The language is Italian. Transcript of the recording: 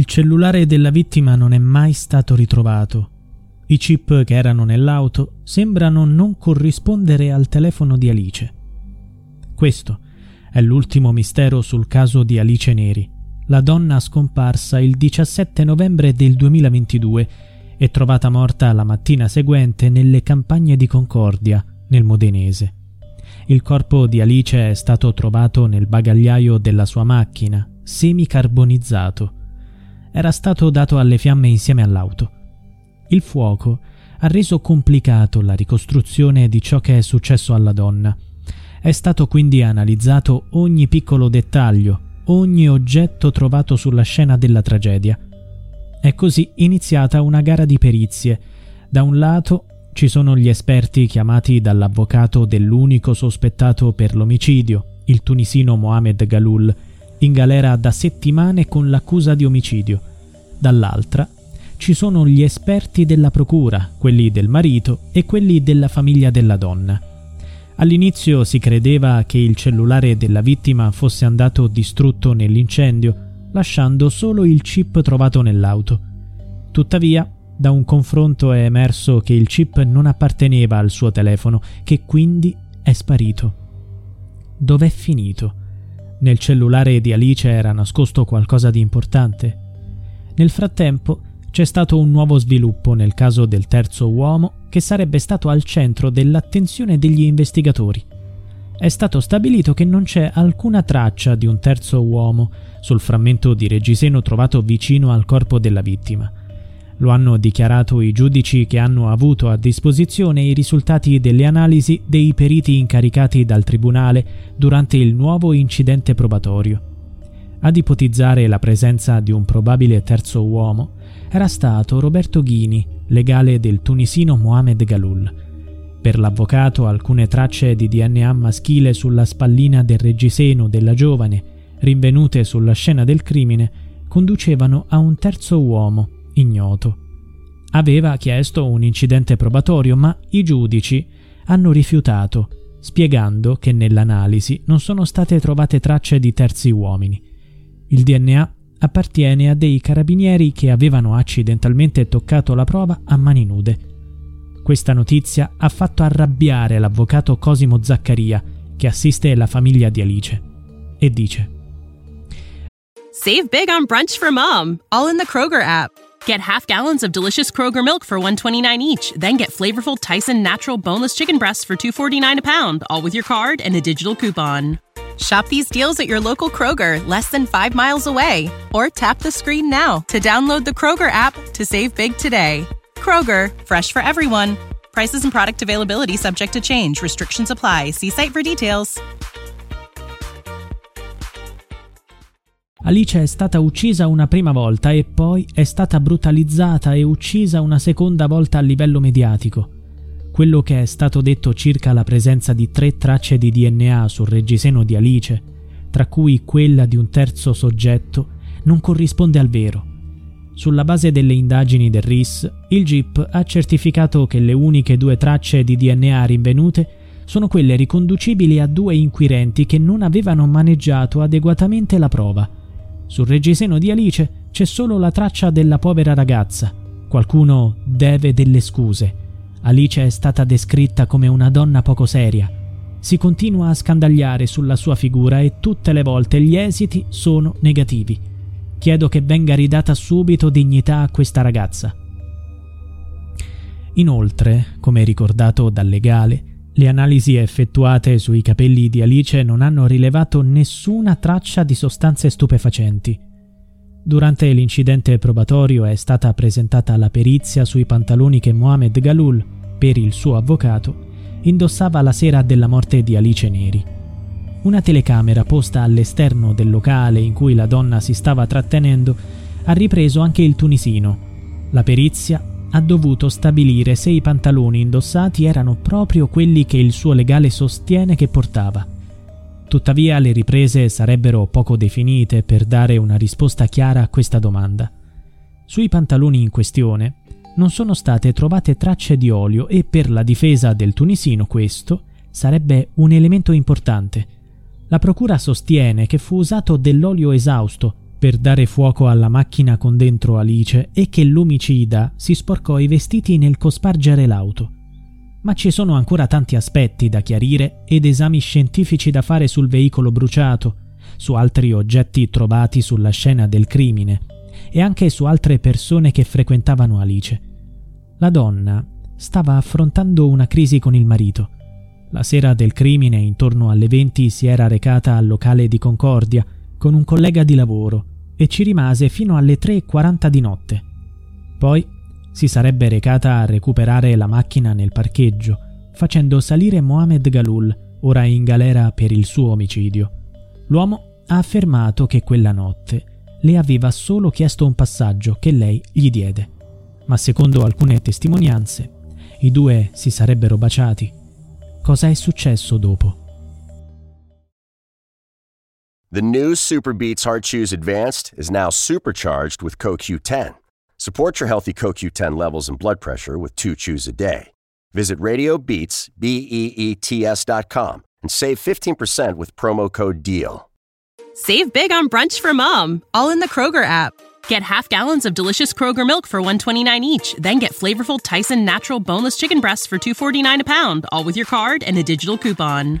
Il cellulare della vittima non è mai stato ritrovato. I chip che erano nell'auto sembrano non corrispondere al telefono di Alice. Questo è l'ultimo mistero sul caso di Alice Neri, la donna scomparsa il 17 novembre del 2022 e trovata morta la mattina seguente nelle campagne di Concordia, nel Modenese. Il corpo di Alice è stato trovato nel bagagliaio della sua macchina, semicarbonizzato era stato dato alle fiamme insieme all'auto. Il fuoco ha reso complicato la ricostruzione di ciò che è successo alla donna. È stato quindi analizzato ogni piccolo dettaglio, ogni oggetto trovato sulla scena della tragedia. È così iniziata una gara di perizie. Da un lato ci sono gli esperti chiamati dall'avvocato dell'unico sospettato per l'omicidio, il tunisino Mohamed Galul, in galera da settimane con l'accusa di omicidio. Dall'altra ci sono gli esperti della procura, quelli del marito e quelli della famiglia della donna. All'inizio si credeva che il cellulare della vittima fosse andato distrutto nell'incendio, lasciando solo il chip trovato nell'auto. Tuttavia, da un confronto è emerso che il chip non apparteneva al suo telefono, che quindi è sparito. Dov'è finito? Nel cellulare di Alice era nascosto qualcosa di importante. Nel frattempo c'è stato un nuovo sviluppo nel caso del terzo uomo che sarebbe stato al centro dell'attenzione degli investigatori. È stato stabilito che non c'è alcuna traccia di un terzo uomo sul frammento di reggiseno trovato vicino al corpo della vittima. Lo hanno dichiarato i giudici che hanno avuto a disposizione i risultati delle analisi dei periti incaricati dal tribunale durante il nuovo incidente probatorio. Ad ipotizzare la presenza di un probabile terzo uomo era stato Roberto Ghini, legale del tunisino Mohamed Galul. Per l'avvocato alcune tracce di DNA maschile sulla spallina del reggiseno della giovane, rinvenute sulla scena del crimine, conducevano a un terzo uomo, ignoto. Aveva chiesto un incidente probatorio, ma i giudici hanno rifiutato, spiegando che nell'analisi non sono state trovate tracce di terzi uomini. Il DNA appartiene a dei carabinieri che avevano accidentalmente toccato la prova a mani nude. Questa notizia ha fatto arrabbiare l'avvocato Cosimo Zaccaria, che assiste la famiglia di Alice, e dice: Save big on brunch for mom, all in the Kroger app. Get half gallons of delicious Kroger milk for 129 each, then get flavorful Tyson natural boneless chicken breasts for 249 a pound, all with your card and a digital coupon. Shop these deals at your local Kroger, less than 5 miles away, or tap the screen now to download the Kroger app to save big today. Kroger, fresh for everyone. Prices and product availability subject to change. Restrictions apply. See site for details. Alice è stata uccisa una prima volta e poi è stata brutalizzata e uccisa una seconda volta a livello mediatico. Quello che è stato detto circa la presenza di tre tracce di DNA sul reggiseno di Alice, tra cui quella di un terzo soggetto, non corrisponde al vero. Sulla base delle indagini del RIS, il GIP ha certificato che le uniche due tracce di DNA rinvenute sono quelle riconducibili a due inquirenti che non avevano maneggiato adeguatamente la prova. Sul reggiseno di Alice c'è solo la traccia della povera ragazza. Qualcuno deve delle scuse. Alice è stata descritta come una donna poco seria. Si continua a scandagliare sulla sua figura e tutte le volte gli esiti sono negativi. Chiedo che venga ridata subito dignità a questa ragazza. Inoltre, come ricordato dal legale, le analisi effettuate sui capelli di Alice non hanno rilevato nessuna traccia di sostanze stupefacenti. Durante l'incidente probatorio è stata presentata la perizia sui pantaloni che Mohamed Galul, per il suo avvocato, indossava la sera della morte di Alice Neri. Una telecamera posta all'esterno del locale in cui la donna si stava trattenendo ha ripreso anche il tunisino. La perizia ha dovuto stabilire se i pantaloni indossati erano proprio quelli che il suo legale sostiene che portava. Tuttavia le riprese sarebbero poco definite per dare una risposta chiara a questa domanda. Sui pantaloni in questione non sono state trovate tracce di olio e per la difesa del tunisino questo sarebbe un elemento importante. La procura sostiene che fu usato dell'olio esausto per dare fuoco alla macchina con dentro Alice e che l'omicida si sporcò i vestiti nel cospargere l'auto. Ma ci sono ancora tanti aspetti da chiarire ed esami scientifici da fare sul veicolo bruciato, su altri oggetti trovati sulla scena del crimine e anche su altre persone che frequentavano Alice. La donna stava affrontando una crisi con il marito. La sera del crimine, intorno alle 20, si era recata al locale di Concordia con un collega di lavoro e ci rimase fino alle 3.40 di notte. Poi si sarebbe recata a recuperare la macchina nel parcheggio, facendo salire Mohamed Galul, ora in galera per il suo omicidio. L'uomo ha affermato che quella notte le aveva solo chiesto un passaggio che lei gli diede. Ma secondo alcune testimonianze, i due si sarebbero baciati. Cosa è successo dopo? The new Super Beats Heart Chews Advanced is now supercharged with CoQ10. Support your healthy CoQ10 levels and blood pressure with two chews a day. Visit RadioBeats, B-E-E-T-S dot com and save 15% with promo code DEAL. Save big on brunch for mom, all in the Kroger app. Get half gallons of delicious Kroger milk for 129 each, then get flavorful Tyson natural boneless chicken breasts for 249 a pound, all with your card and a digital coupon.